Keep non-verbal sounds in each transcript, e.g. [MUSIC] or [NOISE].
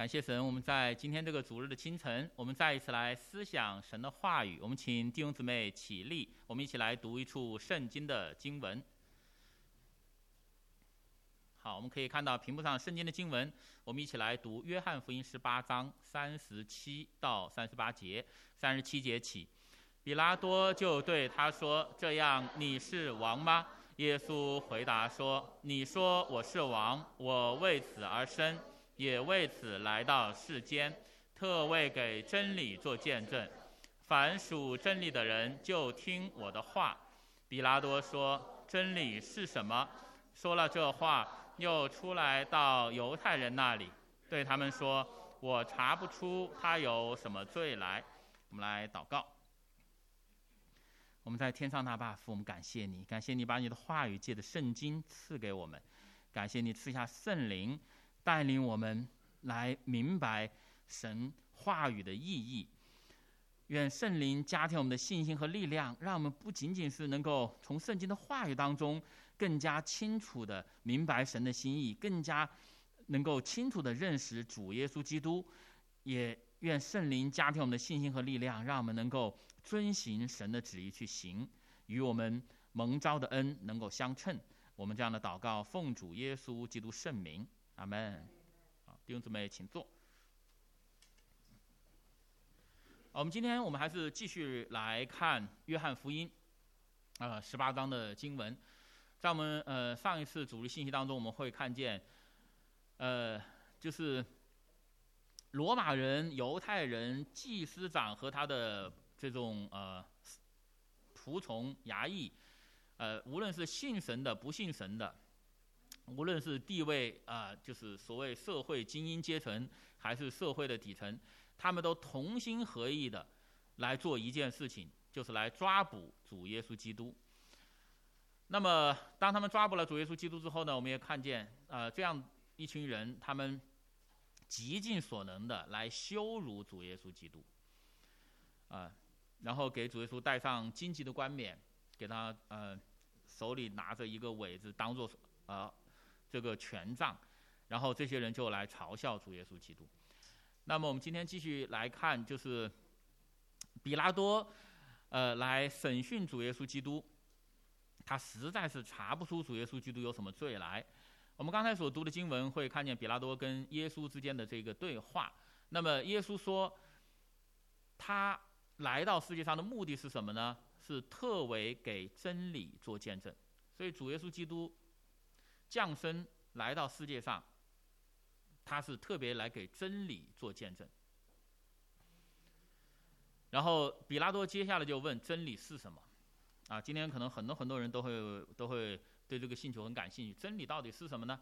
感谢神，我们在今天这个主日的清晨，我们再一次来思想神的话语。我们请弟兄姊妹起立，我们一起来读一处圣经的经文。好，我们可以看到屏幕上圣经的经文，我们一起来读《约翰福音》十八章三十七到三十八节，三十七节起，比拉多就对他说：“这样你是王吗？”耶稣回答说：“你说我是王，我为此而生，也为此来到世间，特为给真理做见证。凡属真理的人就听我的话。”比拉多说：“真理是什么？”说了这话，又出来到犹太人那里，对他们说：“我查不出他有什么罪来。”我们来祷告。我们在天上大爸父，我们感谢你，感谢你把你的话语借的圣经赐给我们，感谢你赐下圣灵，带领我们来明白神话语的意义。愿圣灵加添我们的信心和力量，让我们不仅仅是能够从圣经的话语当中更加清楚的明白神的心意，更加能够清楚的认识主耶稣基督，也。愿圣灵加添我们的信心和力量，让我们能够遵行神的旨意去行，与我们蒙召的恩能够相称。我们这样的祷告，奉主耶稣基督圣名，阿门。好，弟兄姊妹，请坐。我们今天我们还是继续来看约翰福音，呃，十八章的经文。在我们呃上一次主日信息当中，我们会看见，呃，就是。罗马人、犹太人、祭司长和他的这种呃仆从、衙役，呃，无论是信神的、不信神的，无论是地位啊，就是所谓社会精英阶层，还是社会的底层，他们都同心合意的来做一件事情，就是来抓捕主耶稣基督。那么，当他们抓捕了主耶稣基督之后呢，我们也看见，呃，这样一群人，他们。极尽所能的来羞辱主耶稣基督，啊，然后给主耶稣戴上荆棘的冠冕，给他呃手里拿着一个苇子当做啊这个权杖，然后这些人就来嘲笑主耶稣基督。那么我们今天继续来看，就是比拉多呃来审讯主耶稣基督，他实在是查不出主耶稣基督有什么罪来。我们刚才所读的经文会看见比拉多跟耶稣之间的这个对话。那么耶稣说，他来到世界上的目的是什么呢？是特为给真理做见证。所以主耶稣基督降生来到世界上，他是特别来给真理做见证。然后比拉多接下来就问：真理是什么？啊，今天可能很多很多人都会都会。对这个星球很感兴趣，真理到底是什么呢？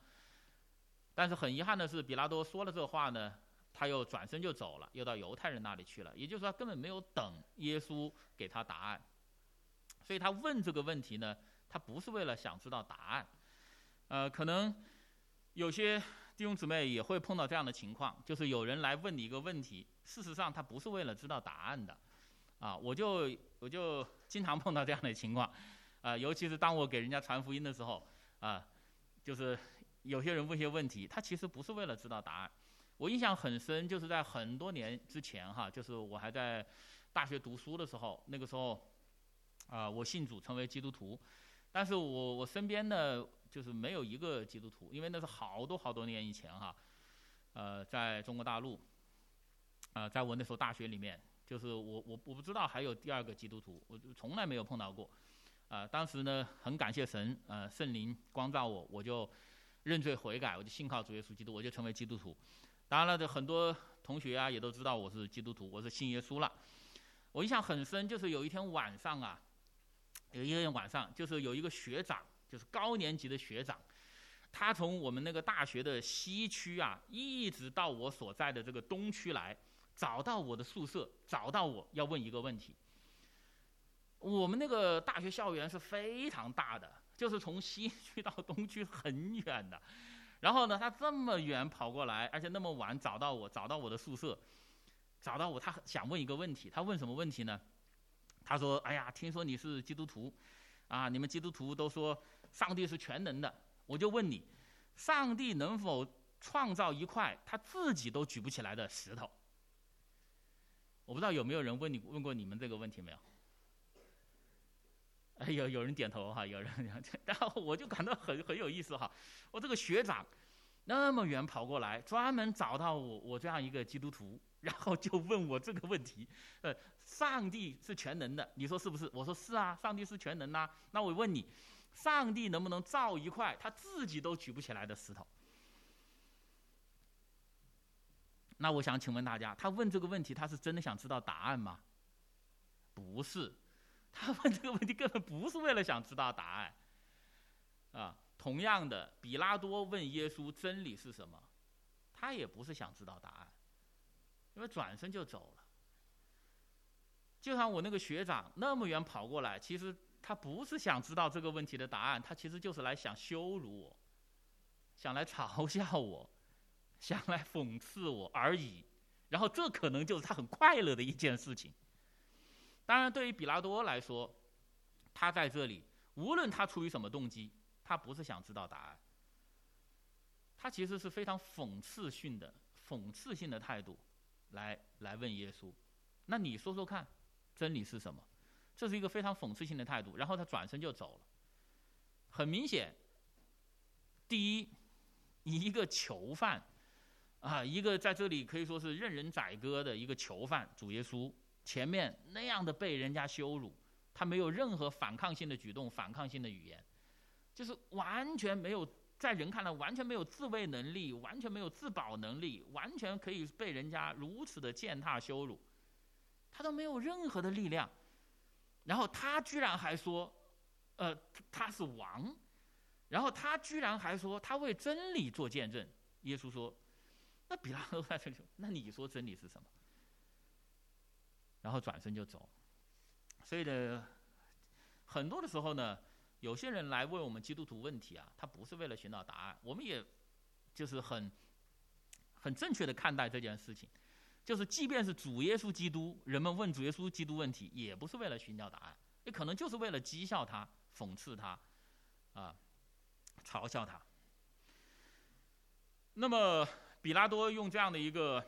但是很遗憾的是，比拉多说了这话呢，他又转身就走了，又到犹太人那里去了。也就是说，他根本没有等耶稣给他答案。所以他问这个问题呢，他不是为了想知道答案。呃，可能有些弟兄姊妹也会碰到这样的情况，就是有人来问你一个问题，事实上他不是为了知道答案的。啊，我就我就经常碰到这样的情况。啊，尤其是当我给人家传福音的时候，啊，就是有些人问些问题，他其实不是为了知道答案。我印象很深，就是在很多年之前哈，就是我还在大学读书的时候，那个时候，啊，我信主成为基督徒，但是我我身边呢，就是没有一个基督徒，因为那是好多好多年以前哈，呃，在中国大陆，啊，在我那所大学里面，就是我我我不知道还有第二个基督徒，我就从来没有碰到过。啊，当时呢，很感谢神，呃，圣灵光照我，我就认罪悔改，我就信靠主耶稣基督，我就成为基督徒。当然了，这很多同学啊，也都知道我是基督徒，我是信耶稣了。我印象很深，就是有一天晚上啊，有一天晚上，就是有一个学长，就是高年级的学长，他从我们那个大学的西区啊，一直到我所在的这个东区来，找到我的宿舍，找到我要问一个问题。我们那个大学校园是非常大的，就是从西区到东区很远的。然后呢，他这么远跑过来，而且那么晚找到我，找到我的宿舍，找到我，他想问一个问题。他问什么问题呢？他说：“哎呀，听说你是基督徒，啊，你们基督徒都说上帝是全能的，我就问你，上帝能否创造一块他自己都举不起来的石头。我不知道有没有人问你问过你们这个问题没有？哎，有有人点头哈，有人，[LAUGHS] 然后我就感到很很有意思哈。我这个学长那么远跑过来，专门找到我我这样一个基督徒，然后就问我这个问题。呃，上帝是全能的，你说是不是？我说是啊，上帝是全能呐。那我问你，上帝能不能造一块他自己都举不起来的石头？那我想请问大家，他问这个问题，他是真的想知道答案吗？不是。他问这个问题根本不是为了想知道答案，啊，同样的，比拉多问耶稣真理是什么，他也不是想知道答案，因为转身就走了。就像我那个学长那么远跑过来，其实他不是想知道这个问题的答案，他其实就是来想羞辱我，想来嘲笑我，[LAUGHS] 想来讽刺我而已。然后这可能就是他很快乐的一件事情。当然，对于比拉多来说，他在这里，无论他出于什么动机，他不是想知道答案，他其实是非常讽刺性的、讽刺性的态度，来来问耶稣。那你说说看，真理是什么？这是一个非常讽刺性的态度。然后他转身就走了。很明显，第一，一个囚犯，啊，一个在这里可以说是任人宰割的一个囚犯，主耶稣。前面那样的被人家羞辱，他没有任何反抗性的举动、反抗性的语言，就是完全没有在人看来完全没有自卫能力、完全没有自保能力、完全可以被人家如此的践踏羞辱，他都没有任何的力量。然后他居然还说，呃，他是王，然后他居然还说他为真理做见证。耶稣说：“那比拉多在这里，那你说真理是什么？”然后转身就走，所以呢，很多的时候呢，有些人来问我们基督徒问题啊，他不是为了寻找答案，我们也就是很很正确的看待这件事情，就是即便是主耶稣基督，人们问主耶稣基督问题，也不是为了寻找答案，也可能就是为了讥笑他、讽刺他，啊，嘲笑他。那么比拉多用这样的一个。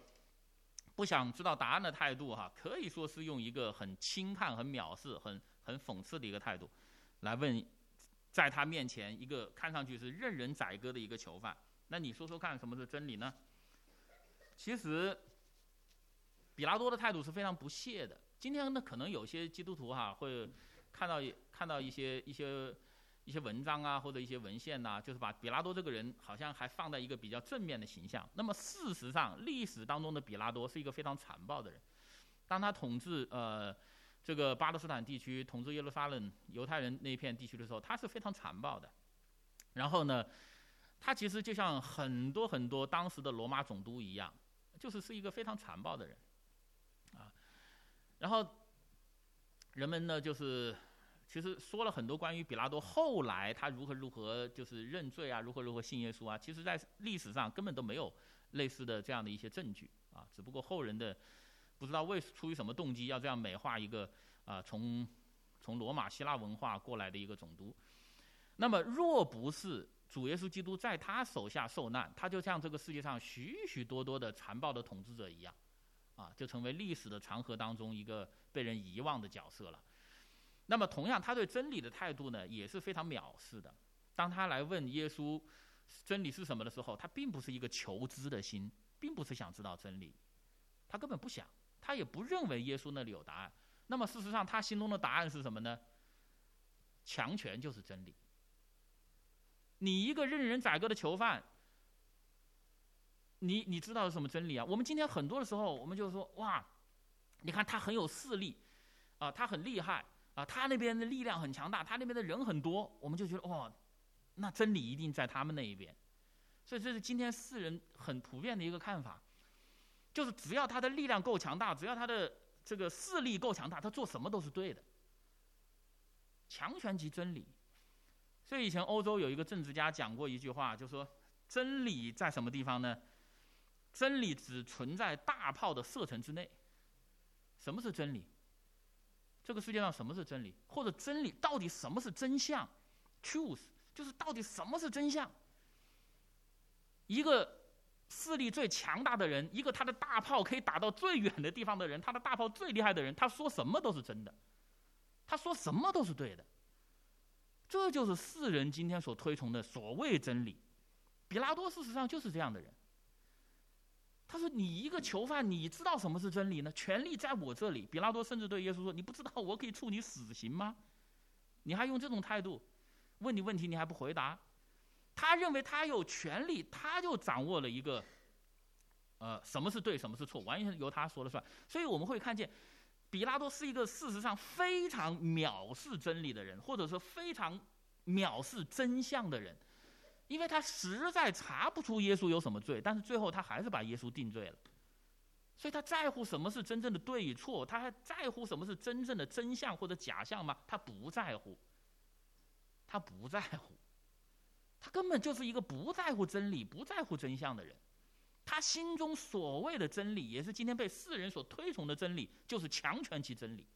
不想知道答案的态度，哈，可以说是用一个很轻看、很藐视、很很讽刺的一个态度，来问，在他面前一个看上去是任人宰割的一个囚犯。那你说说看，什么是真理呢？其实，比拉多的态度是非常不屑的。今天呢，可能有些基督徒哈会看到看到一些一些。一些文章啊，或者一些文献呐，就是把比拉多这个人好像还放在一个比较正面的形象。那么事实上，历史当中的比拉多是一个非常残暴的人。当他统治呃这个巴勒斯坦地区、统治耶路撒冷犹太人那一片地区的时候，他是非常残暴的。然后呢，他其实就像很多很多当时的罗马总督一样，就是是一个非常残暴的人。然后人们呢，就是。其实说了很多关于比拉多后来他如何如何就是认罪啊，如何如何信耶稣啊，其实在历史上根本都没有类似的这样的一些证据啊，只不过后人的不知道为出于什么动机要这样美化一个啊从从罗马希腊文化过来的一个总督。那么若不是主耶稣基督在他手下受难，他就像这个世界上许许多多的残暴的统治者一样，啊，就成为历史的长河当中一个被人遗忘的角色了。那么，同样，他对真理的态度呢，也是非常藐视的。当他来问耶稣真理是什么的时候，他并不是一个求知的心，并不是想知道真理，他根本不想，他也不认为耶稣那里有答案。那么，事实上，他心中的答案是什么呢？强权就是真理。你一个任人宰割的囚犯，你你知道是什么真理啊？我们今天很多的时候，我们就说哇，你看他很有势力，啊，他很厉害。啊，他那边的力量很强大，他那边的人很多，我们就觉得哇，那真理一定在他们那一边。所以这是今天世人很普遍的一个看法，就是只要他的力量够强大，只要他的这个势力够强大，他做什么都是对的。强权即真理。所以以前欧洲有一个政治家讲过一句话，就说真理在什么地方呢？真理只存在大炮的射程之内。什么是真理？这个世界上什么是真理？或者真理到底什么是真相？Truth 就是到底什么是真相？一个势力最强大的人，一个他的大炮可以打到最远的地方的人，他的大炮最厉害的人，他说什么都是真的，他说什么都是对的。这就是世人今天所推崇的所谓真理。比拉多事实上就是这样的人。他说：“你一个囚犯，你知道什么是真理呢？权力在我这里。”比拉多甚至对耶稣说：“你不知道我可以处你死刑吗？你还用这种态度？问你问题你还不回答？”他认为他有权利，他就掌握了一个，呃，什么是对，什么是错，完全由他说了算。所以我们会看见，比拉多是一个事实上非常藐视真理的人，或者说非常藐视真相的人，因为他实在查不出耶稣有什么罪，但是最后他还是把耶稣定罪了。所以他在乎什么是真正的对与错？他还在乎什么是真正的真相或者假象吗？他不在乎，他不在乎。他根本就是一个不在乎真理、不在乎真相的人。他心中所谓的真理，也是今天被世人所推崇的真理，就是强权其真理。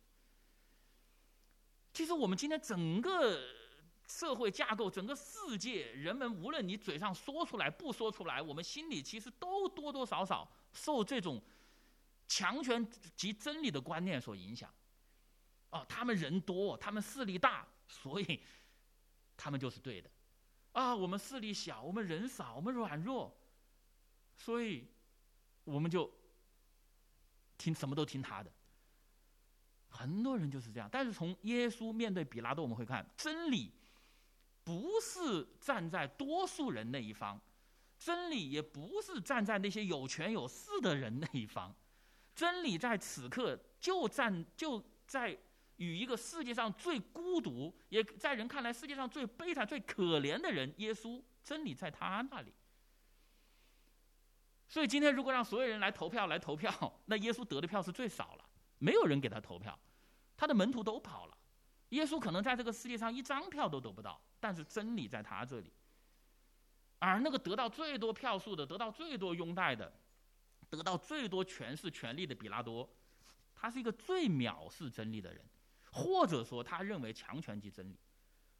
其实我们今天整个社会架构、整个世界，人们无论你嘴上说出来不说出来，我们心里其实都多多少少受这种强权及真理的观念所影响。哦，他们人多，他们势力大，所以他们就是对的。啊，我们势力小，我们人少，我们软弱，所以我们就听什么都听他的。很多人就是这样。但是从耶稣面对比拉多，我们会看真理不是站在多数人那一方，真理也不是站在那些有权有势的人那一方，真理在此刻就站就在。与一个世界上最孤独，也在人看来世界上最悲惨、最可怜的人——耶稣，真理在他那里。所以今天如果让所有人来投票，来投票，那耶稣得的票是最少了，没有人给他投票，他的门徒都跑了，耶稣可能在这个世界上一张票都得不到。但是真理在他这里，而那个得到最多票数的、得到最多拥戴的、得到最多权势、权力的比拉多，他是一个最藐视真理的人。或者说，他认为强权即真理，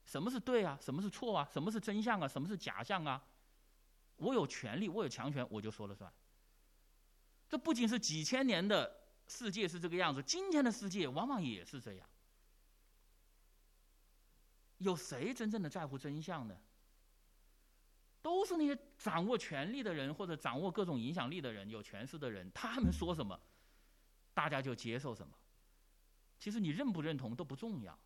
什么是对啊？什么是错啊？什么是真相啊？什么是假象啊？我有权利，我有强权，我就说了算。这不仅是几千年的世界是这个样子，今天的世界往往也是这样。有谁真正的在乎真相呢？都是那些掌握权力的人，或者掌握各种影响力的人，有权势的人，他们说什么，大家就接受什么。其实你认不认同都不重要，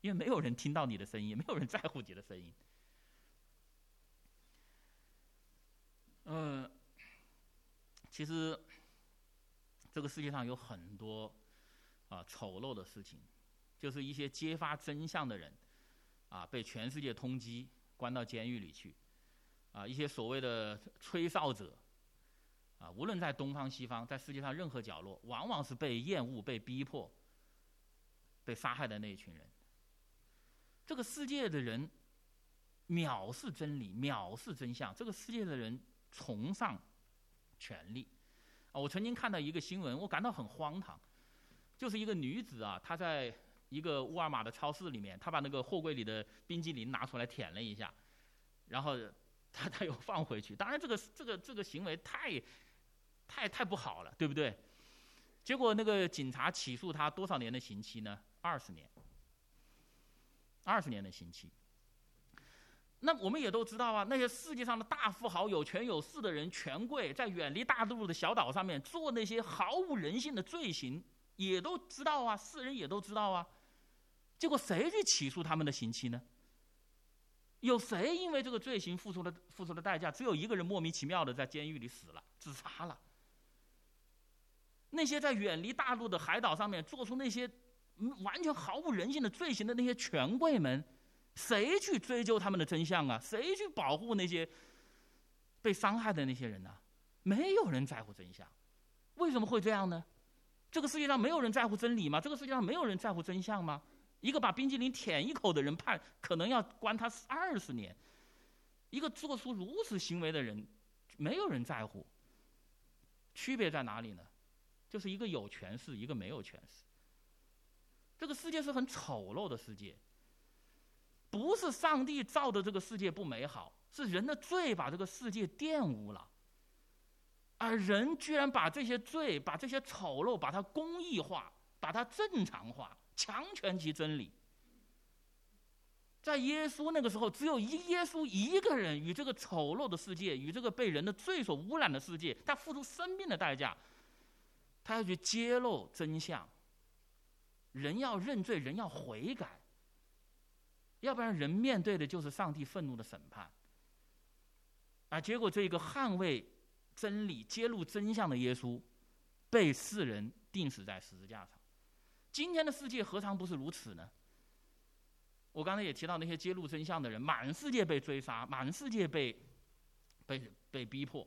因为没有人听到你的声音，没有人在乎你的声音。嗯，其实这个世界上有很多啊丑陋的事情，就是一些揭发真相的人啊被全世界通缉，关到监狱里去，啊一些所谓的吹哨者啊，无论在东方西方，在世界上任何角落，往往是被厌恶、被逼迫。被杀害的那一群人，这个世界的人藐视真理，藐视真相。这个世界的人崇尚权力。啊，我曾经看到一个新闻，我感到很荒唐，就是一个女子啊，她在一个沃尔玛的超市里面，他把那个货柜里的冰激凌拿出来舔了一下，然后他他又放回去。当然，这个这个这个行为太太太不好了，对不对？结果那个警察起诉他多少年的刑期呢？二十年，二十年的刑期。那我们也都知道啊，那些世界上的大富豪、有权有势的人、权贵，在远离大陆的小岛上面做那些毫无人性的罪行，也都知道啊，世人也都知道啊。结果谁去起诉他们的刑期呢？有谁因为这个罪行付出了付出了代价？只有一个人莫名其妙的在监狱里死了，自杀了。那些在远离大陆的海岛上面做出那些。完全毫无人性的罪行的那些权贵们，谁去追究他们的真相啊？谁去保护那些被伤害的那些人呢？没有人在乎真相，为什么会这样呢？这个世界上没有人在乎真理吗？这个世界上没有人在乎真相吗？一个把冰激凌舔一口的人判可能要关他二十年，一个做出如此行为的人，没有人在乎。区别在哪里呢？就是一个有权势，一个没有权势。这个世界是很丑陋的世界，不是上帝造的这个世界不美好，是人的罪把这个世界玷污了。而人居然把这些罪、把这些丑陋，把它公义化，把它正常化，强权即真理。在耶稣那个时候，只有一耶稣一个人与这个丑陋的世界，与这个被人的罪所污染的世界，他付出生命的代价，他要去揭露真相。人要认罪，人要悔改，要不然人面对的就是上帝愤怒的审判。啊，结果这个捍卫真理、揭露真相的耶稣，被世人钉死在十字架上。今天的世界何尝不是如此呢？我刚才也提到那些揭露真相的人，满世界被追杀，满世界被被被逼迫，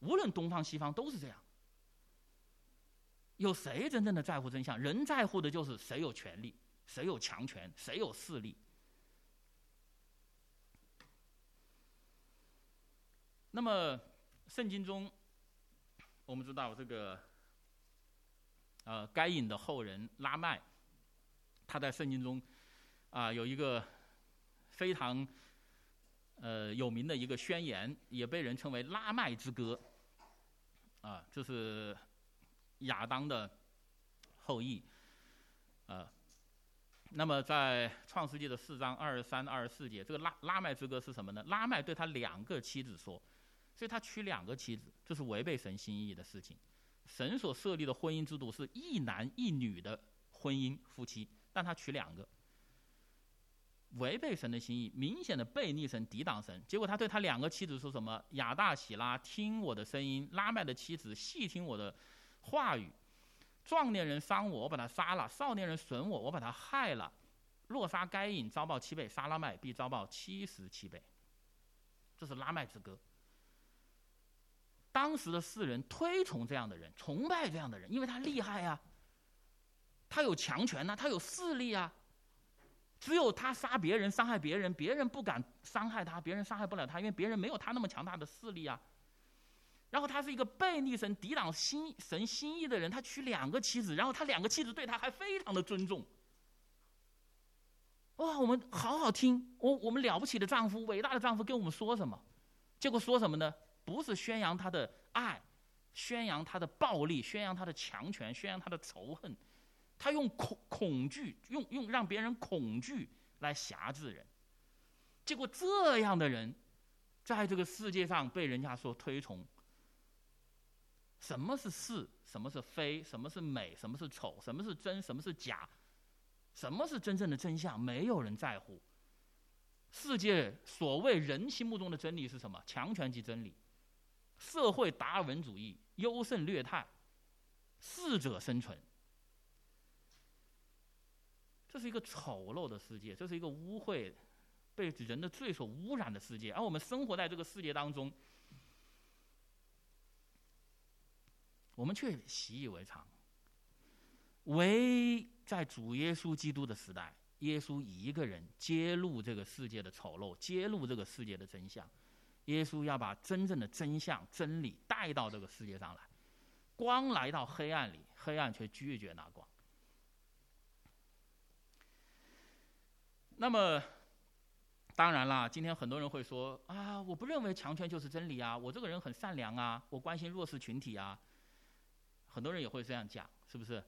无论东方西方都是这样。有谁真正的在乎真相？人在乎的就是谁有权利，谁有强权，谁有势力。那么，圣经中，我们知道这个，呃，该隐的后人拉麦，他在圣经中，啊，有一个非常，呃，有名的一个宣言，也被人称为拉麦之歌，啊，这是亚当的后裔，呃，那么在创世纪的四章二十三、二十四节，这个拉拉麦之歌是什么呢？拉麦对他两个妻子说。所以他娶两个妻子，这是违背神心意的事情。神所设立的婚姻制度是一男一女的婚姻夫妻，但他娶两个，违背神的心意，明显的背逆神、抵挡神。结果他对他两个妻子说什么：“亚大喜拉，听我的声音；拉麦的妻子细听我的话语。壮年人伤我，我把他杀了；少年人损我，我把他害了。若杀该隐，遭报七倍；杀拉麦，必遭报七十七倍。”这是拉麦之歌。当时的世人推崇这样的人，崇拜这样的人，因为他厉害呀，他有强权呐，他有势力啊。只有他杀别人、伤害别人，别人不敢伤害他，别人伤害不了他，因为别人没有他那么强大的势力啊。然后他是一个背逆神、抵挡心神心意的人，他娶两个妻子，然后他两个妻子对他还非常的尊重。哇，我们好好听，我我们了不起的丈夫、伟大的丈夫跟我们说什么？结果说什么呢？不是宣扬他的爱，宣扬他的暴力，宣扬他的强权，宣扬他的仇恨，他用恐恐惧，用用让别人恐惧来辖制人。结果这样的人，在这个世界上被人家所推崇。什么是是？什么是非？什么是美？什么是丑？什么是真？什么是假？什么是真正的真相？没有人在乎。世界所谓人心目中的真理是什么？强权即真理。社会达尔文主义，优胜劣汰，适者生存。这是一个丑陋的世界，这是一个污秽、被人的罪所污染的世界。而我们生活在这个世界当中，我们却习以为常。唯在主耶稣基督的时代，耶稣一个人揭露这个世界的丑陋，揭露这个世界的真相。耶稣要把真正的真相、真理带到这个世界上来，光来到黑暗里，黑暗却拒绝那光。那么，当然啦，今天很多人会说啊，我不认为强权就是真理啊，我这个人很善良啊，我关心弱势群体啊。很多人也会这样讲，是不是？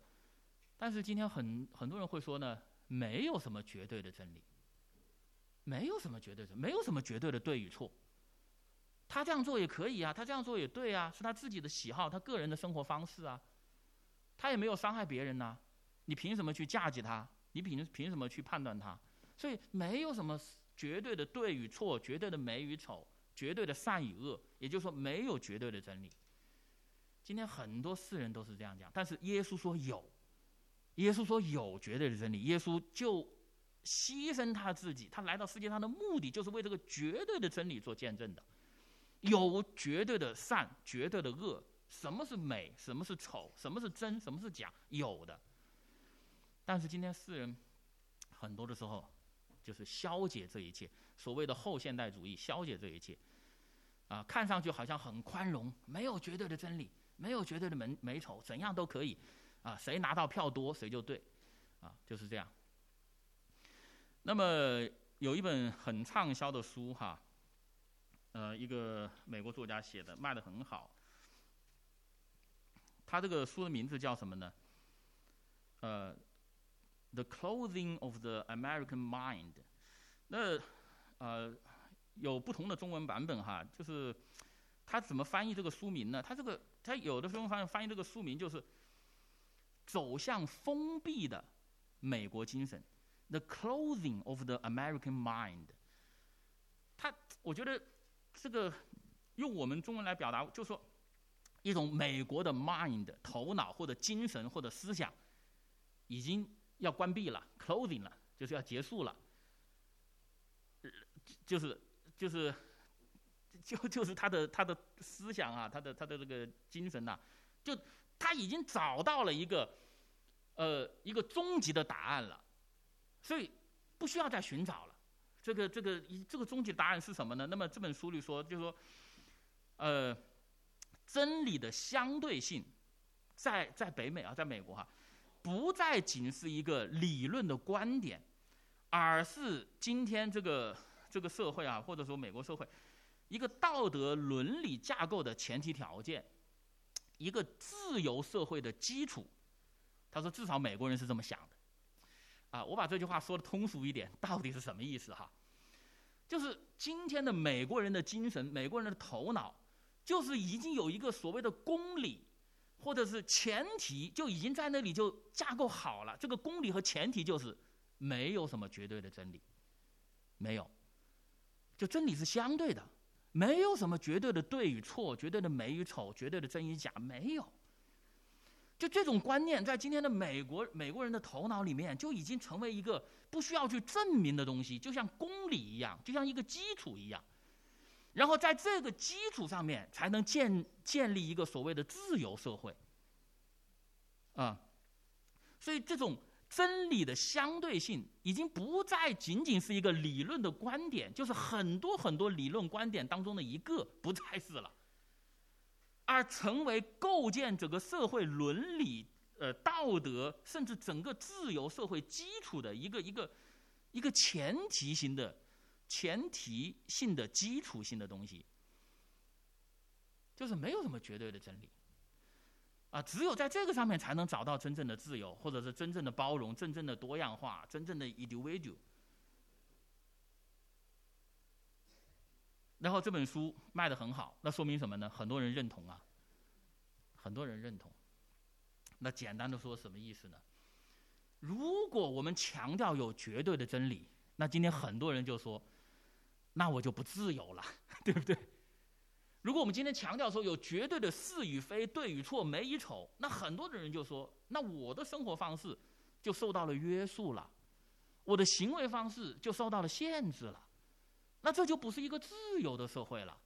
但是今天很很多人会说呢，没有什么绝对的真理，没有什么绝对的，没有什么绝对的对与错。他这样做也可以啊，他这样做也对啊，是他自己的喜好，他个人的生活方式啊，他也没有伤害别人呐，你凭什么去嫁接他？你凭凭什么去判断他？所以没有什么绝对的对与错，绝对的美与丑，绝对的善与恶，也就是说没有绝对的真理。今天很多世人都是这样讲，但是耶稣说有，耶稣说有绝对的真理，耶稣就牺牲他自己，他来到世界上的目的就是为这个绝对的真理做见证的。有绝对的善，绝对的恶。什么是美？什么是丑？什么是真？什么是假？有的。但是今天世人很多的时候，就是消解这一切。所谓的后现代主义，消解这一切。啊，看上去好像很宽容，没有绝对的真理，没有绝对的美美丑，怎样都可以。啊，谁拿到票多，谁就对。啊，就是这样。那么有一本很畅销的书，哈。呃，一个美国作家写的，卖的很好。他这个书的名字叫什么呢？呃，《The Clothing of the American Mind》。那呃有不同的中文版本哈，就是他怎么翻译这个书名呢？他这个他有的时候翻翻译这个书名就是走向封闭的美国精神，《The Clothing of the American Mind》。他我觉得这个用我们中文来表达，就是说一种美国的 mind 头脑或者精神或者思想已经要关闭了，closing 了，就是要结束了，就是就是就就是他的他的思想啊，他的他的这个精神呐，就他已经找到了一个呃一个终极的答案了，所以不需要再寻找了。这个这个这个终极答案是什么呢？那么这本书里说，就是说，呃，真理的相对性，在在北美啊，在美国哈，不再仅是一个理论的观点，而是今天这个这个社会啊，或者说美国社会，一个道德伦理架构的前提条件，一个自由社会的基础。他说，至少美国人是这么想的。啊，我把这句话说的通俗一点，到底是什么意思哈？就是今天的美国人的精神，美国人的头脑，就是已经有一个所谓的公理，或者是前提，就已经在那里就架构好了。这个公理和前提就是没有什么绝对的真理，没有，就真理是相对的，没有什么绝对的对与错，绝对的美与丑，绝对的真与假，没有。就这种观念，在今天的美国美国人的头脑里面，就已经成为一个不需要去证明的东西，就像公理一样，就像一个基础一样。然后在这个基础上面，才能建建立一个所谓的自由社会。啊，所以这种真理的相对性，已经不再仅仅是一个理论的观点，就是很多很多理论观点当中的一个，不再是了。而成为构建整个社会伦理、呃道德，甚至整个自由社会基础的一个一个一个前提性的、前提性的基础性的东西，就是没有什么绝对的真理，啊，只有在这个上面才能找到真正的自由，或者是真正的包容、真正的多样化、真正的 individual。然后这本书卖的很好，那说明什么呢？很多人认同啊，很多人认同。那简单的说什么意思呢？如果我们强调有绝对的真理，那今天很多人就说，那我就不自由了，[LAUGHS] 对不对？如果我们今天强调说有绝对的是与非、对与错、美与丑，那很多的人就说，那我的生活方式就受到了约束了，我的行为方式就受到了限制了。那这就不是一个自由的社会了。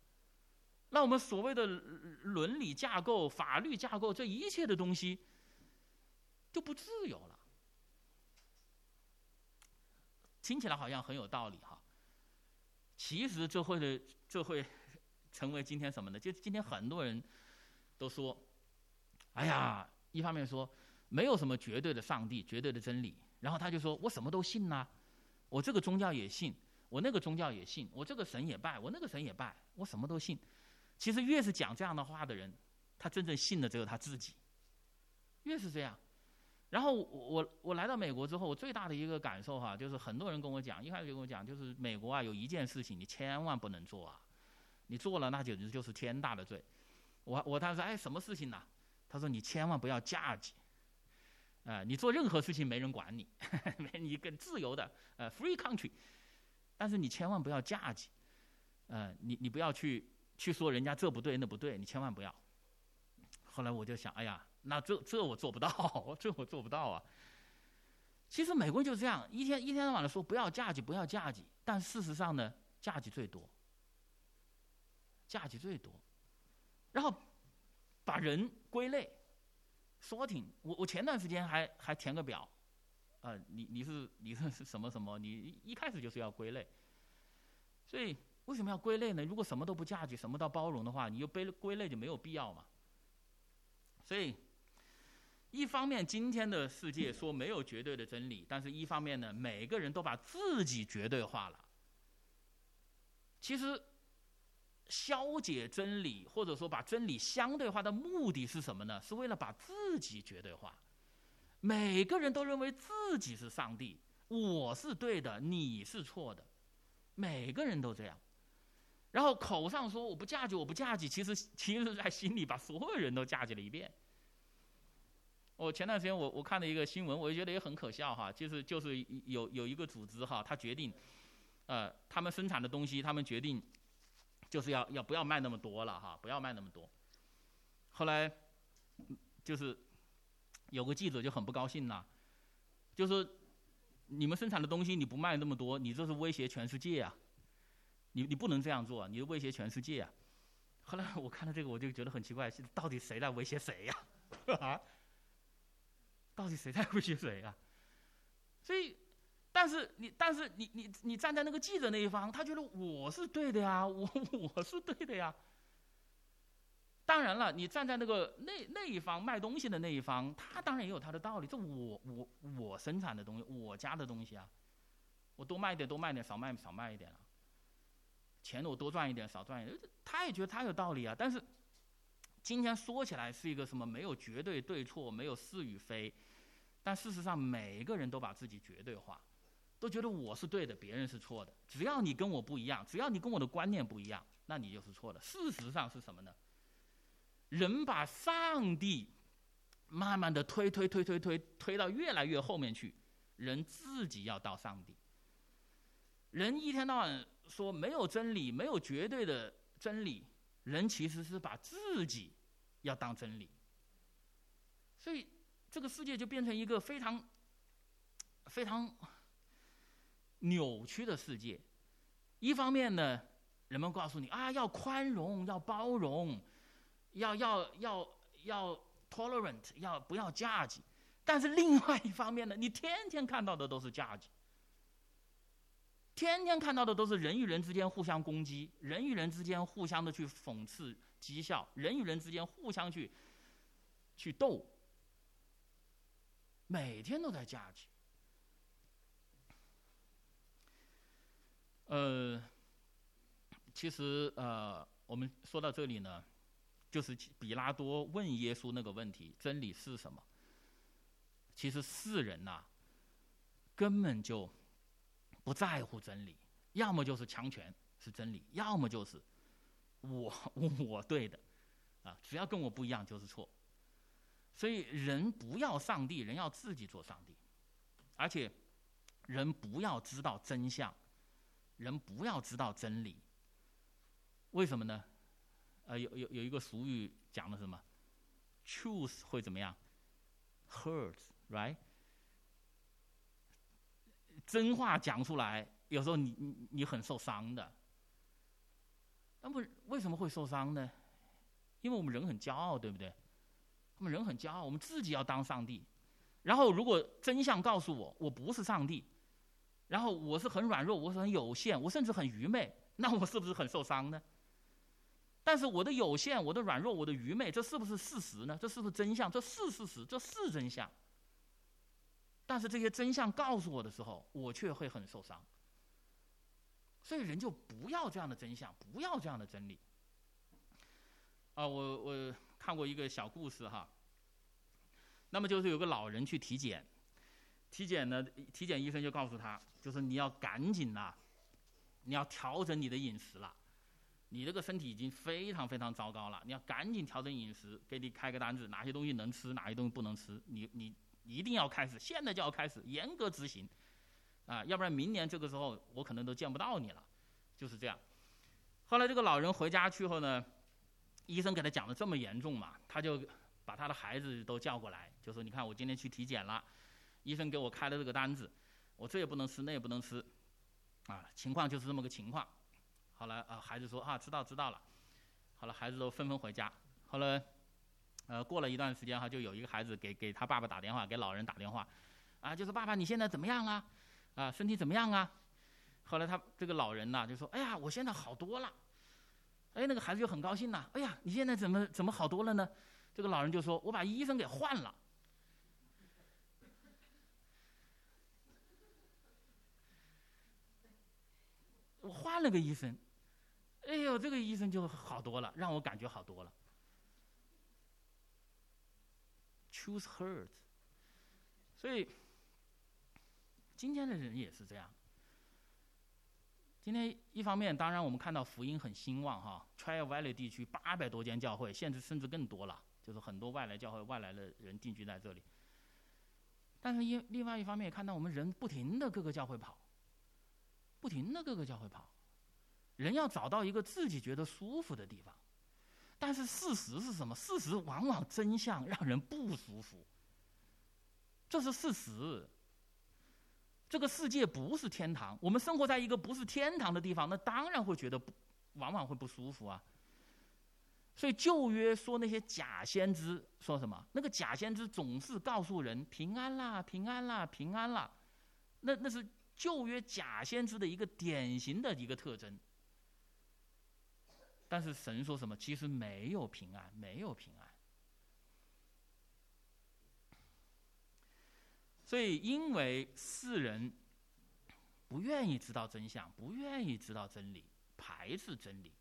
那我们所谓的伦理架构、法律架构，这一切的东西就不自由了。听起来好像很有道理哈。其实这会的，这会 [LAUGHS] 成为今天什么呢？就今天很多人都说：“哎呀，一方面说没有什么绝对的上帝、绝对的真理，然后他就说我什么都信呐，我这个宗教也信。”我那个宗教也信，我这个神也拜，我那个神也拜，我什么都信。其实越是讲这样的话的人，他真正信的只有他自己。越是这样，然后我我我来到美国之后，我最大的一个感受哈，就是很多人跟我讲，一开始就跟我讲，就是美国啊，有一件事情你千万不能做啊，你做了那简直就是天大的罪。我我他说哎什么事情呢？他说你千万不要嫁接，啊，你做任何事情没人管你，[LAUGHS] 你更自由的呃 free country。但是你千万不要嫁接，呃，你你不要去去说人家这不对那不对，你千万不要。后来我就想，哎呀，那这这我做不到，[LAUGHS] 这我做不到啊。其实美国人就这样，一天一天到晚的说不要嫁接，不要嫁接，但事实上呢，嫁接最多，嫁接最多，然后把人归类，sorting。我我前段时间还还填个表。啊，你你是你是是什么什么？你一开始就是要归类，所以为什么要归类呢？如果什么都不价值，什么都包容的话，你就归归类就没有必要嘛。所以，一方面今天的世界说没有绝对的真理，但是一方面呢，每个人都把自己绝对化了。其实，消解真理，或者说把真理相对化的目的是什么呢？是为了把自己绝对化。每个人都认为自己是上帝，我是对的，你是错的，每个人都这样。然后口上说我不嫁接，我不嫁接，其实其实在心里把所有人都嫁接了一遍。我前段时间我我看了一个新闻，我就觉得也很可笑哈，就是就是有有一个组织哈，他决定，呃，他们生产的东西，他们决定就是要要不要卖那么多了哈，不要卖那么多。后来就是有个记者就很不高兴了，就说你们生产的东西你不卖那么多，你这是威胁全世界啊！你你不能这样做，你威胁全世界啊！后来我看到这个我就觉得很奇怪，到底谁来威胁谁呀？[LAUGHS] 啊？到底谁在威胁谁啊？所以，但是你，但是你，你，你站在那个记者那一方，他觉得我是对的呀，我我是对的呀。当然了，你站在那个那那一方卖东西的那一方，他当然也有他的道理。这我我我生产的东西，我家的东西啊，我多卖一点，多卖点，少卖少卖一点啊。钱我多赚一点，少赚一点，他也觉得他有道理啊。但是今天说起来是一个什么？没有绝对对错，没有是与非。但事实上，每一个人都把自己绝对化，都觉得我是对的，别人是错的。只要你跟我不一样，只要你跟我的观念不一样，那你就是错的。事实上是什么呢？人把上帝慢慢的推推推推推推到越来越后面去，人自己要到上帝。人一天到晚说没有真理，没有绝对的真理，人其实是把自己要当真理。所以。这个世界就变成一个非常、非常扭曲的世界。一方面呢，人们告诉你啊，要宽容，要包容，要要要要 tolerant，要不要价值？但是另外一方面呢，你天天看到的都是价值，天天看到的都是人与人之间互相攻击，人与人之间互相的去讽刺、讥笑，人与人之间互相去去斗。每天都在价值。呃，其实呃，我们说到这里呢，就是比拉多问耶稣那个问题：真理是什么？其实世人呐，根本就不在乎真理，要么就是强权是真理，要么就是我 [LAUGHS] 我对的，啊，只要跟我不一样就是错。所以，人不要上帝，人要自己做上帝，而且，人不要知道真相，人不要知道真理。为什么呢？呃，有有有一个俗语讲的什么？Truth 会怎么样，hurt right？真话讲出来，有时候你你你很受伤的。那么为什么会受伤呢？因为我们人很骄傲，对不对？我们人很骄傲，我们自己要当上帝。然后，如果真相告诉我我不是上帝，然后我是很软弱，我是很有限，我甚至很愚昧，那我是不是很受伤呢？但是我的有限、我的软弱、我的愚昧，这是不是事实呢？这是不是真相？这是事实，这是真相。但是这些真相告诉我的时候，我却会很受伤。所以人就不要这样的真相，不要这样的真理。啊，我我。看过一个小故事哈，那么就是有个老人去体检，体检呢，体检医生就告诉他，就是你要赶紧呐，你要调整你的饮食了，你这个身体已经非常非常糟糕了，你要赶紧调整饮食，给你开个单子，哪些东西能吃，哪些东西不能吃，你你一定要开始，现在就要开始严格执行，啊，要不然明年这个时候我可能都见不到你了，就是这样。后来这个老人回家去后呢。医生给他讲的这么严重嘛，他就把他的孩子都叫过来，就说：“你看，我今天去体检了，医生给我开了这个单子，我这也不能吃，那也不能吃，啊，情况就是这么个情况。”好了，啊，孩子说：“啊，知道知道了。”好了，孩子都纷纷回家。后来，呃，过了一段时间哈，就有一个孩子给给他爸爸打电话，给老人打电话，啊，就说爸爸你现在怎么样啊？啊，身体怎么样啊？后来他这个老人呐就说：“哎呀，我现在好多了。”哎，那个孩子就很高兴呐！哎呀，你现在怎么怎么好多了呢？这个老人就说：“我把医生给换了，我换了个医生。”哎呦，这个医生就好多了，让我感觉好多了。Choose hurt。所以今天的人也是这样。今天一方面，当然我们看到福音很兴旺哈，Trial Valley 地区八百多间教会，现在甚至更多了，就是很多外来教会、外来的人定居在这里。但是，一另外一方面也看到我们人不停的各个教会跑，不停的各个教会跑，人要找到一个自己觉得舒服的地方。但是事实是什么？事实往往真相让人不舒服，这是事实。这个世界不是天堂，我们生活在一个不是天堂的地方，那当然会觉得不，往往会不舒服啊。所以旧约说那些假先知说什么？那个假先知总是告诉人平安啦，平安啦，平安啦。那那是旧约假先知的一个典型的一个特征。但是神说什么？其实没有平安，没有平安。所以，因为世人不愿意知道真相，不愿意知道真理，排斥真理，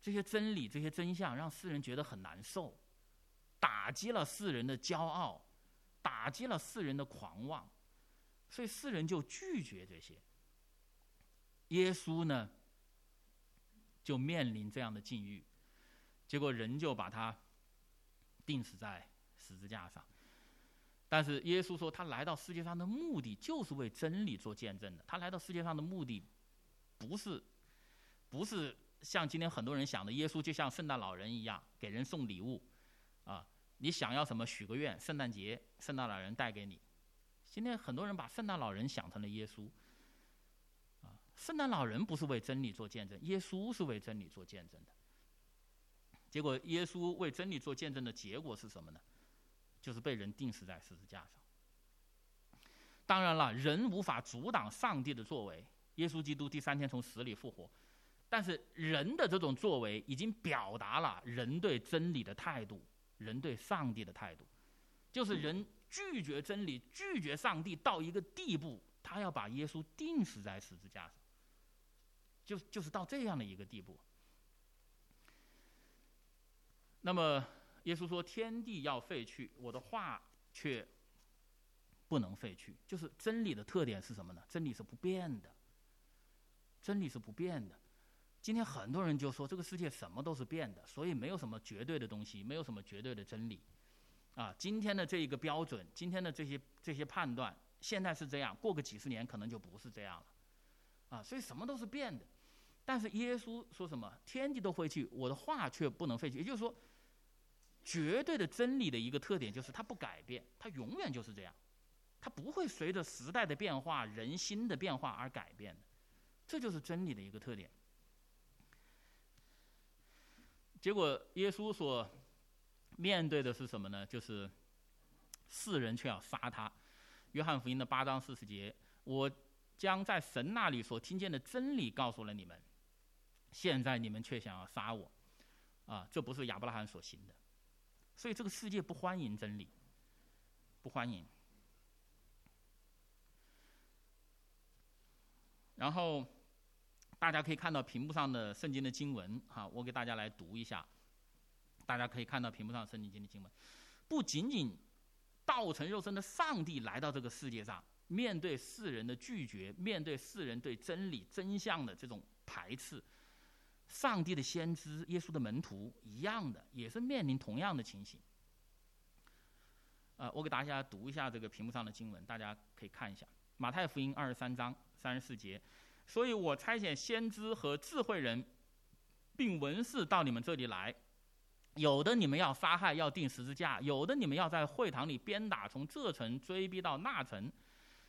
这些真理、这些真相让世人觉得很难受，打击了世人的骄傲，打击了世人的狂妄，所以世人就拒绝这些。耶稣呢，就面临这样的境遇，结果人就把他钉死在十字架上。但是耶稣说，他来到世界上的目的就是为真理做见证的。他来到世界上的目的，不是，不是像今天很多人想的，耶稣就像圣诞老人一样给人送礼物，啊，你想要什么许个愿，圣诞节圣诞老人带给你。今天很多人把圣诞老人想成了耶稣，圣诞老人不是为真理做见证，耶稣是为真理做见证的。结果耶稣为真理做见证的结果是什么呢？就是被人钉死在十字架上。当然了，人无法阻挡上帝的作为。耶稣基督第三天从死里复活，但是人的这种作为已经表达了人对真理的态度，人对上帝的态度，就是人拒绝真理、拒绝上帝到一个地步，他要把耶稣钉死在十字架上，就就是到这样的一个地步。那么。耶稣说：“天地要废去，我的话却不能废去。”就是真理的特点是什么呢？真理是不变的。真理是不变的。今天很多人就说这个世界什么都是变的，所以没有什么绝对的东西，没有什么绝对的真理。啊，今天的这一个标准，今天的这些这些判断，现在是这样，过个几十年可能就不是这样了。啊，所以什么都是变的。但是耶稣说什么？天地都废去，我的话却不能废去。也就是说。绝对的真理的一个特点就是它不改变，它永远就是这样，它不会随着时代的变化、人心的变化而改变，这就是真理的一个特点。结果耶稣所面对的是什么呢？就是世人却要杀他。约翰福音的八章四十节：“我将在神那里所听见的真理告诉了你们，现在你们却想要杀我。”啊，这不是亚伯拉罕所行的。所以这个世界不欢迎真理，不欢迎。然后大家可以看到屏幕上的圣经的经文，哈，我给大家来读一下。大家可以看到屏幕上圣经经的经文，不仅仅道成肉身的上帝来到这个世界上，面对世人的拒绝，面对世人对真理真相的这种排斥。上帝的先知、耶稣的门徒一样的，也是面临同样的情形。呃，我给大家读一下这个屏幕上的经文，大家可以看一下《马太福音》二十三章三十四节。所以我差遣先知和智慧人，并文士到你们这里来，有的你们要杀害，要钉十字架；有的你们要在会堂里鞭打，从这城追逼到那城。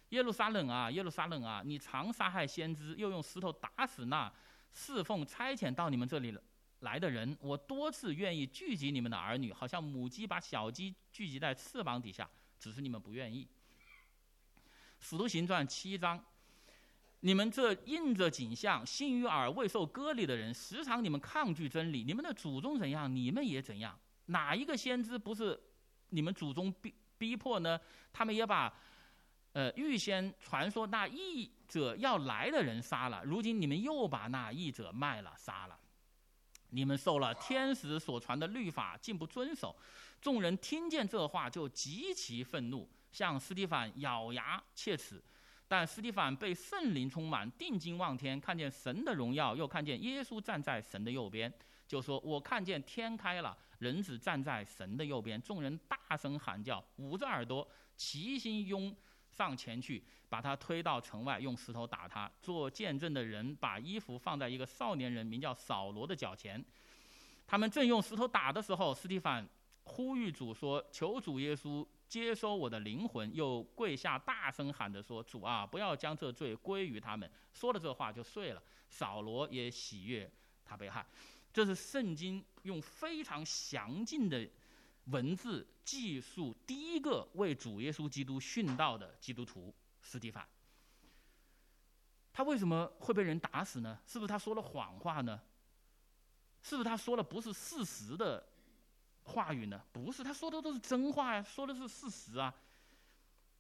耶路撒冷啊，耶路撒冷啊，你常杀害先知，又用石头打死那。侍奉差遣到你们这里来的人，我多次愿意聚集你们的儿女，好像母鸡把小鸡聚集在翅膀底下，只是你们不愿意。使徒行传七章，你们这印着景象、心与耳未受割礼的人，时常你们抗拒真理。你们的祖宗怎样，你们也怎样。哪一个先知不是你们祖宗逼逼迫呢？他们也把。呃，预先传说那译者要来的人杀了，如今你们又把那译者卖了杀了。你们受了天使所传的律法，竟不遵守。众人听见这话，就极其愤怒，向斯蒂凡咬牙切齿。但斯蒂凡被圣灵充满，定睛望天，看见神的荣耀，又看见耶稣站在神的右边，就说：“我看见天开了，人子站在神的右边。”众人大声喊叫，捂着耳朵，齐心拥上前去，把他推到城外，用石头打他。做见证的人把衣服放在一个少年人名叫扫罗的脚前。他们正用石头打的时候，斯蒂凡呼吁主说：“求主耶稣。”接收我的灵魂，又跪下大声喊着说：“主啊，不要将这罪归于他们。”说了这话就睡了。扫罗也喜悦他被害。这是圣经用非常详尽的文字记述第一个为主耶稣基督殉道的基督徒斯蒂凡。他为什么会被人打死呢？是不是他说了谎话呢？是不是他说了不是事实的？话语呢？不是，他说的都是真话呀，说的是事实啊。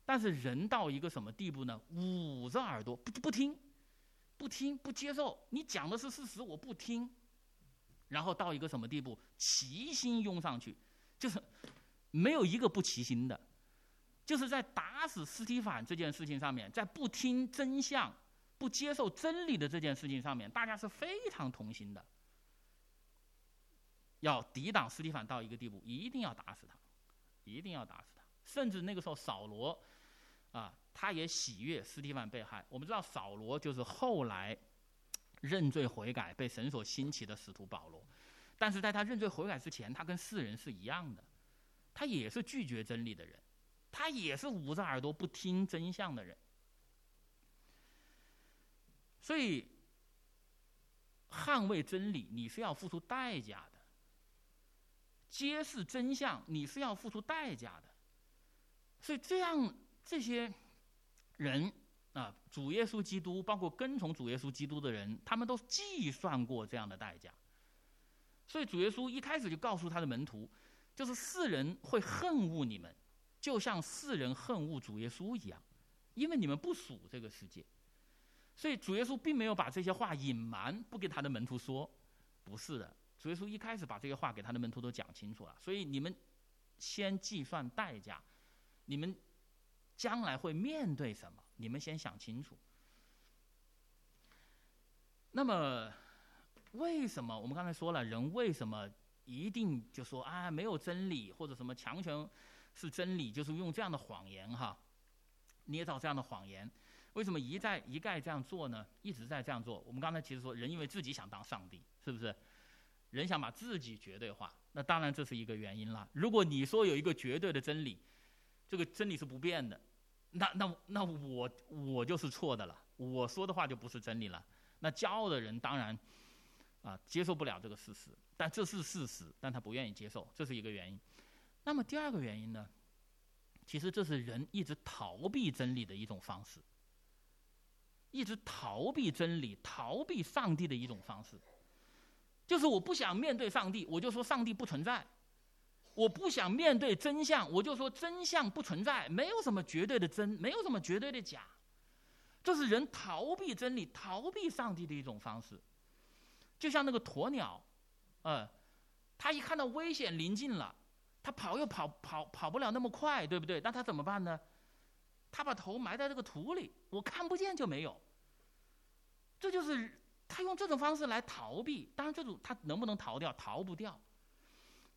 但是人到一个什么地步呢？捂着耳朵不不听，不听不接受。你讲的是事实，我不听。然后到一个什么地步？齐心拥上去，就是没有一个不齐心的。就是在打死斯提凡这件事情上面，在不听真相、不接受真理的这件事情上面，大家是非常同心的。要抵挡斯蒂凡到一个地步，一定要打死他，一定要打死他。甚至那个时候，扫罗，啊，他也喜悦斯蒂凡被害。我们知道，扫罗就是后来认罪悔改、被神所兴起的使徒保罗。但是在他认罪悔改之前，他跟世人是一样的，他也是拒绝真理的人，他也是捂着耳朵不听真相的人。所以，捍卫真理，你是要付出代价的。揭示真相，你是要付出代价的。所以这样这些人啊，主耶稣基督，包括跟从主耶稣基督的人，他们都计算过这样的代价。所以主耶稣一开始就告诉他的门徒，就是世人会恨恶你们，就像世人恨恶主耶稣一样，因为你们不属这个世界。所以主耶稣并没有把这些话隐瞒，不给他的门徒说，不是的。主耶稣一开始把这些话给他的门徒都讲清楚了，所以你们先计算代价，你们将来会面对什么？你们先想清楚。那么，为什么我们刚才说了，人为什么一定就说啊没有真理或者什么强权是真理？就是用这样的谎言哈，捏造这样的谎言，为什么一再一概这样做呢？一直在这样做。我们刚才其实说，人因为自己想当上帝，是不是？人想把自己绝对化，那当然这是一个原因了。如果你说有一个绝对的真理，这个真理是不变的，那那那我我就是错的了，我说的话就不是真理了。那骄傲的人当然啊接受不了这个事实，但这是事实，但他不愿意接受，这是一个原因。那么第二个原因呢？其实这是人一直逃避真理的一种方式，一直逃避真理、逃避上帝的一种方式。就是我不想面对上帝，我就说上帝不存在；我不想面对真相，我就说真相不存在，没有什么绝对的真，没有什么绝对的假。这是人逃避真理、逃避上帝的一种方式。就像那个鸵鸟，嗯，它一看到危险临近了，它跑又跑跑跑不了那么快，对不对？那它怎么办呢？它把头埋在这个土里，我看不见就没有。这就是。他用这种方式来逃避，当然这种他能不能逃掉？逃不掉。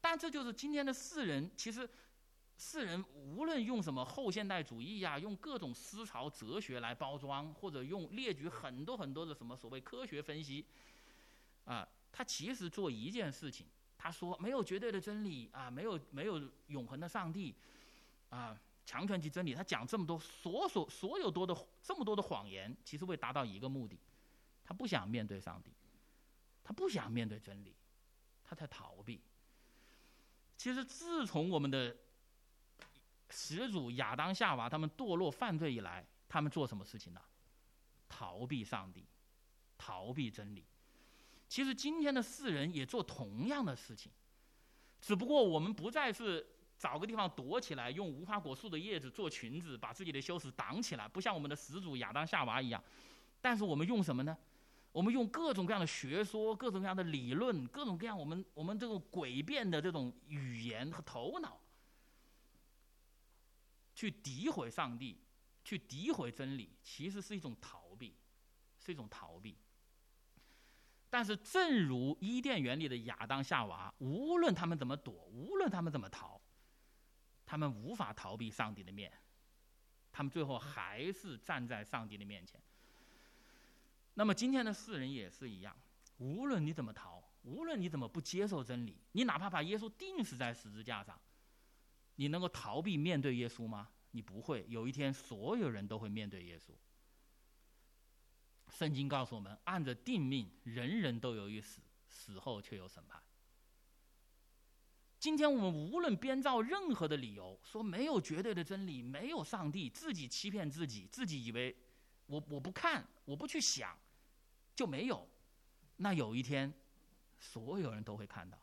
但这就是今天的世人，其实世人无论用什么后现代主义呀，用各种思潮哲学来包装，或者用列举很多很多的什么所谓科学分析，啊，他其实做一件事情，他说没有绝对的真理啊，没有没有永恒的上帝，啊，强权即真理。他讲这么多所所所有多的这么多的谎言，其实为达到一个目的。他不想面对上帝，他不想面对真理，他在逃避。其实，自从我们的始祖亚当夏娃他们堕落犯罪以来，他们做什么事情呢？逃避上帝，逃避真理。其实，今天的世人也做同样的事情，只不过我们不再是找个地方躲起来，用无花果树的叶子做裙子，把自己的羞耻挡起来，不像我们的始祖亚当夏娃一样。但是我们用什么呢？我们用各种各样的学说、各种各样的理论、各种各样我们我们这种诡辩的这种语言和头脑，去诋毁上帝，去诋毁真理，其实是一种逃避，是一种逃避。但是，正如伊甸园里的亚当夏娃，无论他们怎么躲，无论他们怎么逃。他们无法逃避上帝的面，他们最后还是站在上帝的面前。那么今天的世人也是一样，无论你怎么逃，无论你怎么不接受真理，你哪怕把耶稣钉死在十字架上，你能够逃避面对耶稣吗？你不会。有一天，所有人都会面对耶稣。圣经告诉我们，按着定命，人人都有一死，死后却有审判。今天我们无论编造任何的理由，说没有绝对的真理，没有上帝，自己欺骗自己，自己以为我我不看，我不去想，就没有。那有一天，所有人都会看到。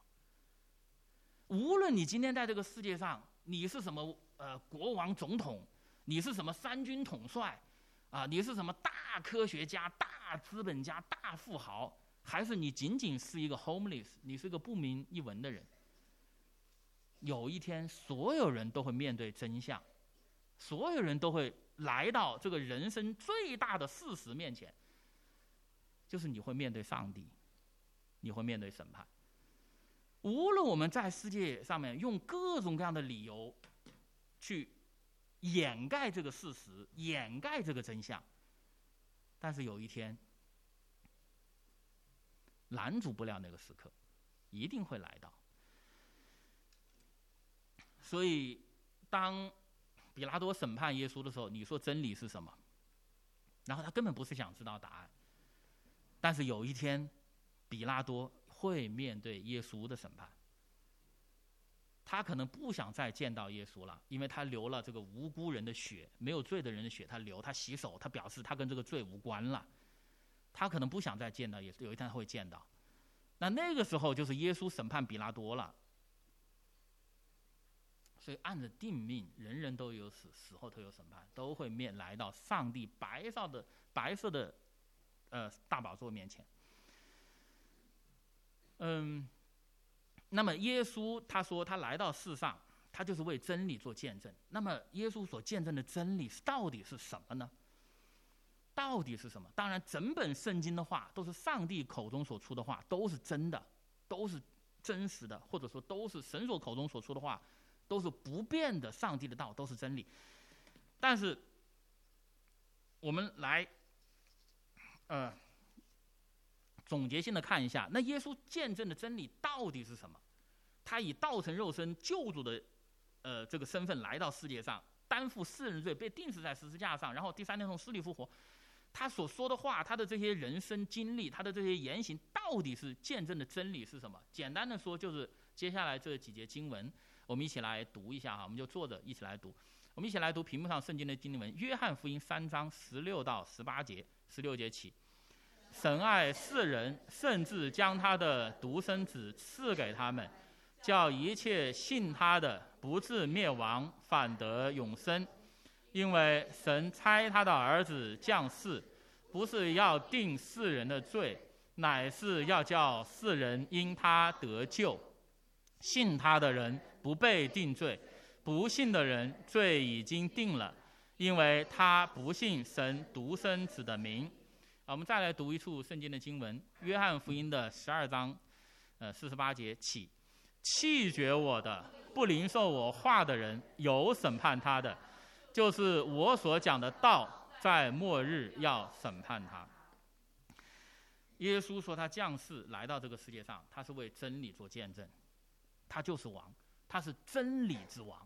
无论你今天在这个世界上，你是什么呃国王、总统，你是什么三军统帅，啊，你是什么大科学家、大资本家、大富豪，还是你仅仅是一个 homeless，你是个不明一文的人。有一天，所有人都会面对真相，所有人都会来到这个人生最大的事实面前，就是你会面对上帝，你会面对审判。无论我们在世界上面用各种各样的理由去掩盖这个事实、掩盖这个真相，但是有一天拦阻不了那个时刻，一定会来到。所以，当比拉多审判耶稣的时候，你说真理是什么？然后他根本不是想知道答案。但是有一天，比拉多会面对耶稣的审判。他可能不想再见到耶稣了，因为他流了这个无辜人的血，没有罪的人的血，他流，他洗手，他表示他跟这个罪无关了。他可能不想再见到耶稣，有一天他会见到。那那个时候就是耶稣审判比拉多了。所以按着定命，人人都有死，死后都有审判，都会面来到上帝白色的白色的，呃大宝座面前。嗯，那么耶稣他说他来到世上，他就是为真理做见证。那么耶稣所见证的真理到底是什么呢？到底是什么？当然，整本圣经的话都是上帝口中所出的话，都是真的，都是真实的，或者说都是神所口中所出的话。都是不变的，上帝的道都是真理。但是，我们来，呃，总结性的看一下，那耶稣见证的真理到底是什么？他以道成肉身救主的，呃，这个身份来到世界上，担负世人罪，被钉死在十字架上，然后第三天从死里复活。他所说的话，他的这些人生经历，他的这些言行，到底是见证的真理是什么？简单的说，就是接下来这几节经文。我们一起来读一下哈，我们就坐着一起来读。我们一起来读屏幕上圣经的经文，《约翰福音》三章十六到十八节，十六节起。神爱世人，甚至将他的独生子赐给他们，叫一切信他的不至灭亡，反得永生。因为神差他的儿子降世，不是要定世人的罪，乃是要叫世人因他得救。信他的人。不被定罪，不信的人罪已经定了，因为他不信神独生子的名。我们再来读一处圣经的经文，《约翰福音》的十二章，呃，四十八节起：弃绝我的、不领受我话的人，有审判他的，就是我所讲的道，在末日要审判他。耶稣说，他降世来到这个世界上，他是为真理做见证，他就是王。他是真理之王，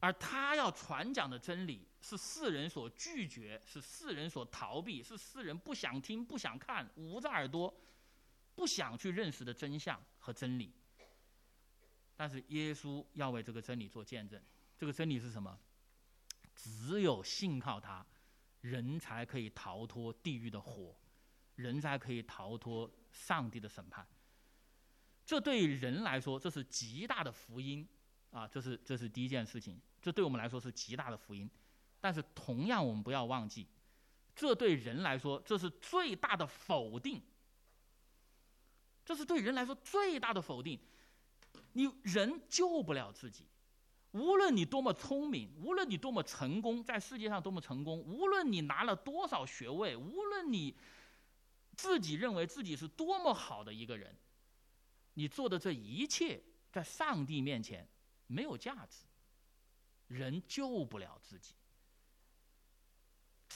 而他要传讲的真理是世人所拒绝，是世人所逃避，是世人不想听、不想看、捂着耳朵不想去认识的真相和真理。但是耶稣要为这个真理做见证，这个真理是什么？只有信靠他，人才可以逃脱地狱的火，人才可以逃脱上帝的审判。这对人来说，这是极大的福音，啊，这是这是第一件事情，这对我们来说是极大的福音。但是同样，我们不要忘记，这对人来说这是最大的否定。这是对人来说最大的否定。你人救不了自己，无论你多么聪明，无论你多么成功，在世界上多么成功，无论你拿了多少学位，无论你自己认为自己是多么好的一个人，你做的这一切在上帝面前没有价值。人救不了自己，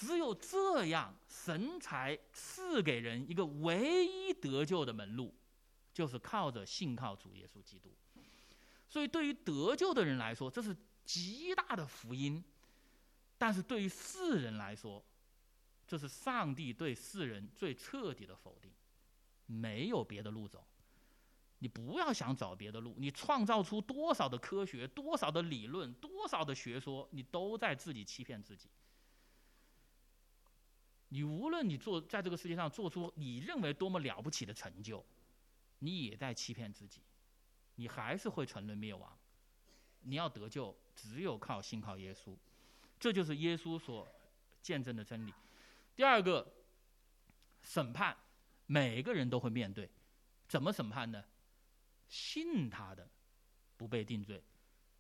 只有这样，神才赐给人一个唯一得救的门路，就是靠着信靠主耶稣基督。所以，对于得救的人来说，这是极大的福音；但是对于世人来说，这是上帝对世人最彻底的否定。没有别的路走，你不要想找别的路。你创造出多少的科学、多少的理论、多少的学说，你都在自己欺骗自己。你无论你做在这个世界上做出你认为多么了不起的成就，你也在欺骗自己。你还是会沉沦灭亡。你要得救，只有靠信靠耶稣，这就是耶稣所见证的真理。第二个，审判，每个人都会面对。怎么审判呢？信他的不被定罪，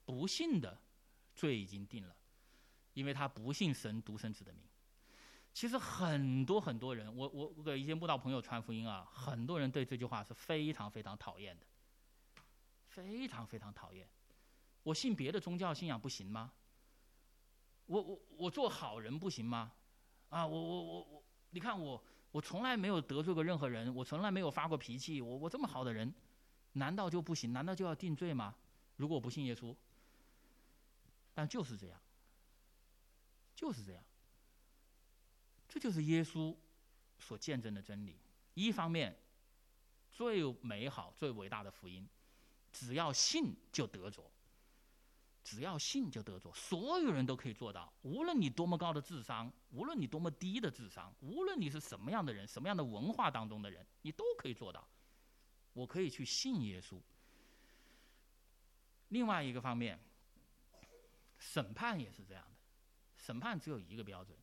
不信的罪已经定了，因为他不信神独生子的名。其实很多很多人，我我我给一些慕道朋友传福音啊，很多人对这句话是非常非常讨厌的。非常非常讨厌，我信别的宗教信仰不行吗？我我我做好人不行吗？啊，我我我我，你看我我从来没有得罪过任何人，我从来没有发过脾气，我我这么好的人，难道就不行？难道就要定罪吗？如果我不信耶稣，但就是这样，就是这样，这就是耶稣所见证的真理。一方面，最美好、最伟大的福音。只要信就得着，只要信就得着，所有人都可以做到。无论你多么高的智商，无论你多么低的智商，无论你是什么样的人，什么样的文化当中的人，你都可以做到。我可以去信耶稣。另外一个方面，审判也是这样的，审判只有一个标准，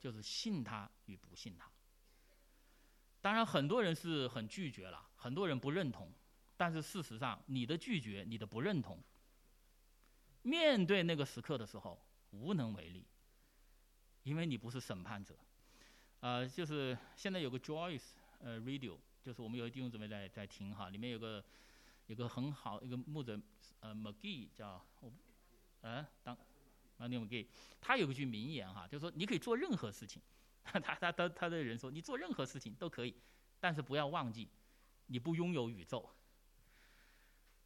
就是信他与不信他。当然，很多人是很拒绝了，很多人不认同。但是事实上，你的拒绝，你的不认同，面对那个时刻的时候无能为力，因为你不是审判者。呃，就是现在有个 Joyce 呃 Radio，就是我们有弟兄姊妹在在听哈，里面有个有个很好一个牧者呃 McGee 叫我，嗯当 m a McGee，他有一句名言哈，就是说你可以做任何事情，[LAUGHS] 他他他他的人说你做任何事情都可以，但是不要忘记你不拥有宇宙。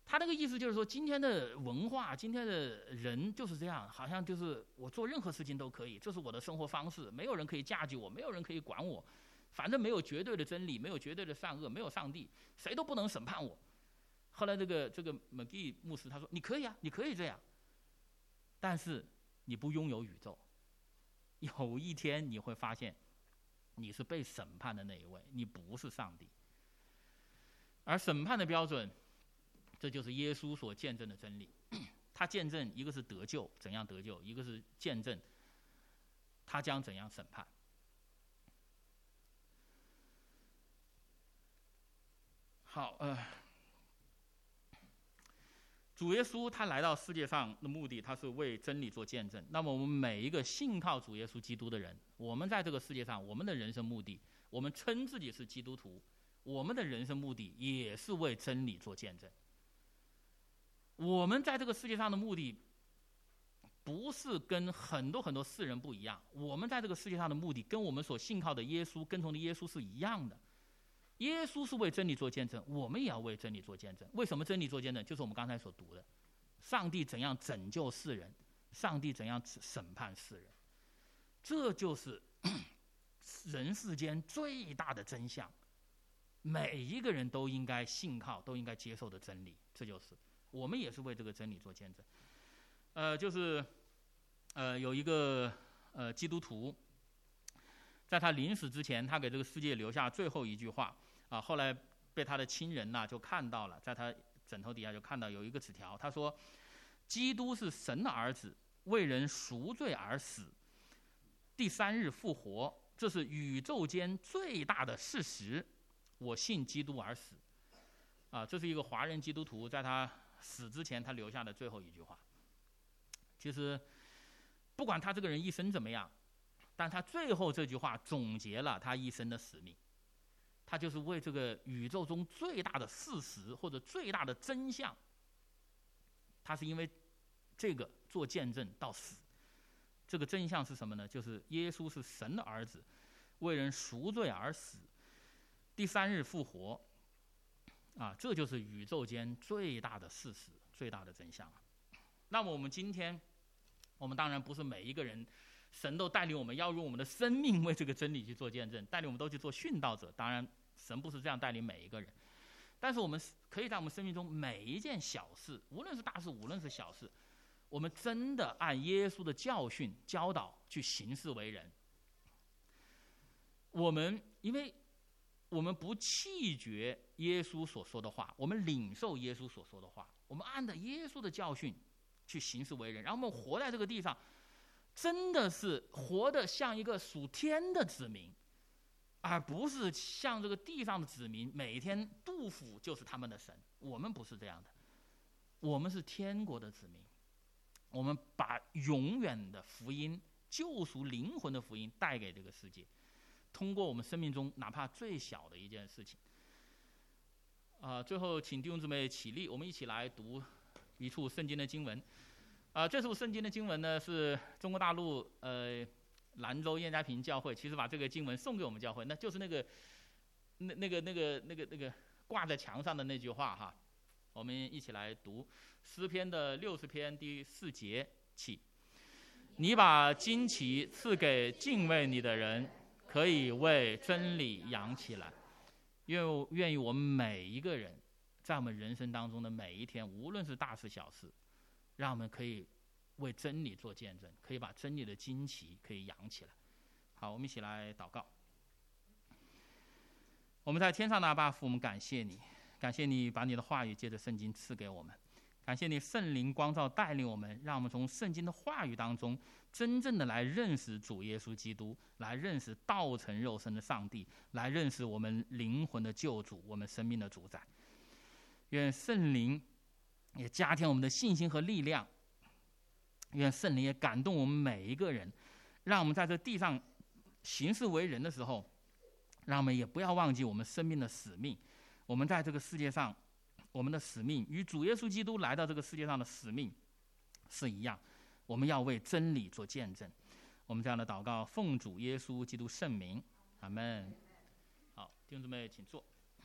他那个意思就是说，今天的文化，今天的人就是这样，好像就是我做任何事情都可以，这是我的生活方式，没有人可以驾驭我，没有人可以管我，反正没有绝对的真理，没有绝对的善恶，没有上帝，谁都不能审判我。后来这个这个麦基牧师他说：“你可以啊，你可以这样，但是你不拥有宇宙，有一天你会发现，你是被审判的那一位，你不是上帝，而审判的标准。”这就是耶稣所见证的真理。他见证一个是得救，怎样得救；一个是见证他将怎样审判。好，呃，主耶稣他来到世界上的目的，他是为真理做见证。那么，我们每一个信靠主耶稣基督的人，我们在这个世界上，我们的人生目的，我们称自己是基督徒，我们的人生目的也是为真理做见证。我们在这个世界上的目的，不是跟很多很多世人不一样。我们在这个世界上的目的，跟我们所信靠的耶稣、跟从的耶稣是一样的。耶稣是为真理做见证，我们也要为真理做见证。为什么真理做见证？就是我们刚才所读的：上帝怎样拯救世人，上帝怎样审判世人。这就是 [COUGHS] 人世间最大的真相，每一个人都应该信靠、都应该接受的真理。这就是。我们也是为这个真理做见证，呃，就是，呃，有一个呃基督徒，在他临死之前，他给这个世界留下最后一句话啊。后来被他的亲人呐就看到了，在他枕头底下就看到有一个纸条，他说：“基督是神的儿子，为人赎罪而死，第三日复活，这是宇宙间最大的事实。我信基督而死。啊，这是一个华人基督徒在他死之前他留下的最后一句话。其实，不管他这个人一生怎么样，但他最后这句话总结了他一生的使命。他就是为这个宇宙中最大的事实或者最大的真相，他是因为这个做见证到死。这个真相是什么呢？就是耶稣是神的儿子，为人赎罪而死，第三日复活。啊，这就是宇宙间最大的事实，最大的真相！那么我们今天，我们当然不是每一个人，神都带领我们要用我们的生命为这个真理去做见证，带领我们都去做殉道者。当然，神不是这样带领每一个人，但是我们可以在我们生命中每一件小事，无论是大事，无论是小事，我们真的按耶稣的教训教导去行事为人。我们因为。我们不弃绝耶稣所说的话，我们领受耶稣所说的话，我们按照耶稣的教训去行事为人，然后我们活在这个地上，真的是活得像一个属天的子民，而不是像这个地上的子民，每天杜甫就是他们的神。我们不是这样的，我们是天国的子民，我们把永远的福音、救赎灵魂的福音带给这个世界。通过我们生命中哪怕最小的一件事情，啊，最后请弟兄姊妹起立，我们一起来读一处圣经的经文。啊，这处圣经的经文呢，是中国大陆呃兰州燕家坪教会，其实把这个经文送给我们教会，那就是那个那那个那个那个那个挂在墙上的那句话哈。我们一起来读诗篇的六十篇第四节起，你把旌旗赐给敬畏你的人。可以为真理扬起来，愿愿意我们每一个人，在我们人生当中的每一天，无论是大事小事，让我们可以为真理做见证，可以把真理的旌旗可以扬起来。好，我们一起来祷告。我们在天上的阿爸父，我们感谢你，感谢你把你的话语借着圣经赐给我们，感谢你圣灵光照带领我们，让我们从圣经的话语当中。真正的来认识主耶稣基督，来认识道成肉身的上帝，来认识我们灵魂的救主，我们生命的主宰。愿圣灵也加添我们的信心和力量。愿圣灵也感动我们每一个人，让我们在这地上行事为人的时候，让我们也不要忘记我们生命的使命。我们在这个世界上，我们的使命与主耶稣基督来到这个世界上的使命是一样。我们要为真理做见证，我们这样的祷告，奉主耶稣基督圣名，阿门。好，弟兄姊妹，请坐。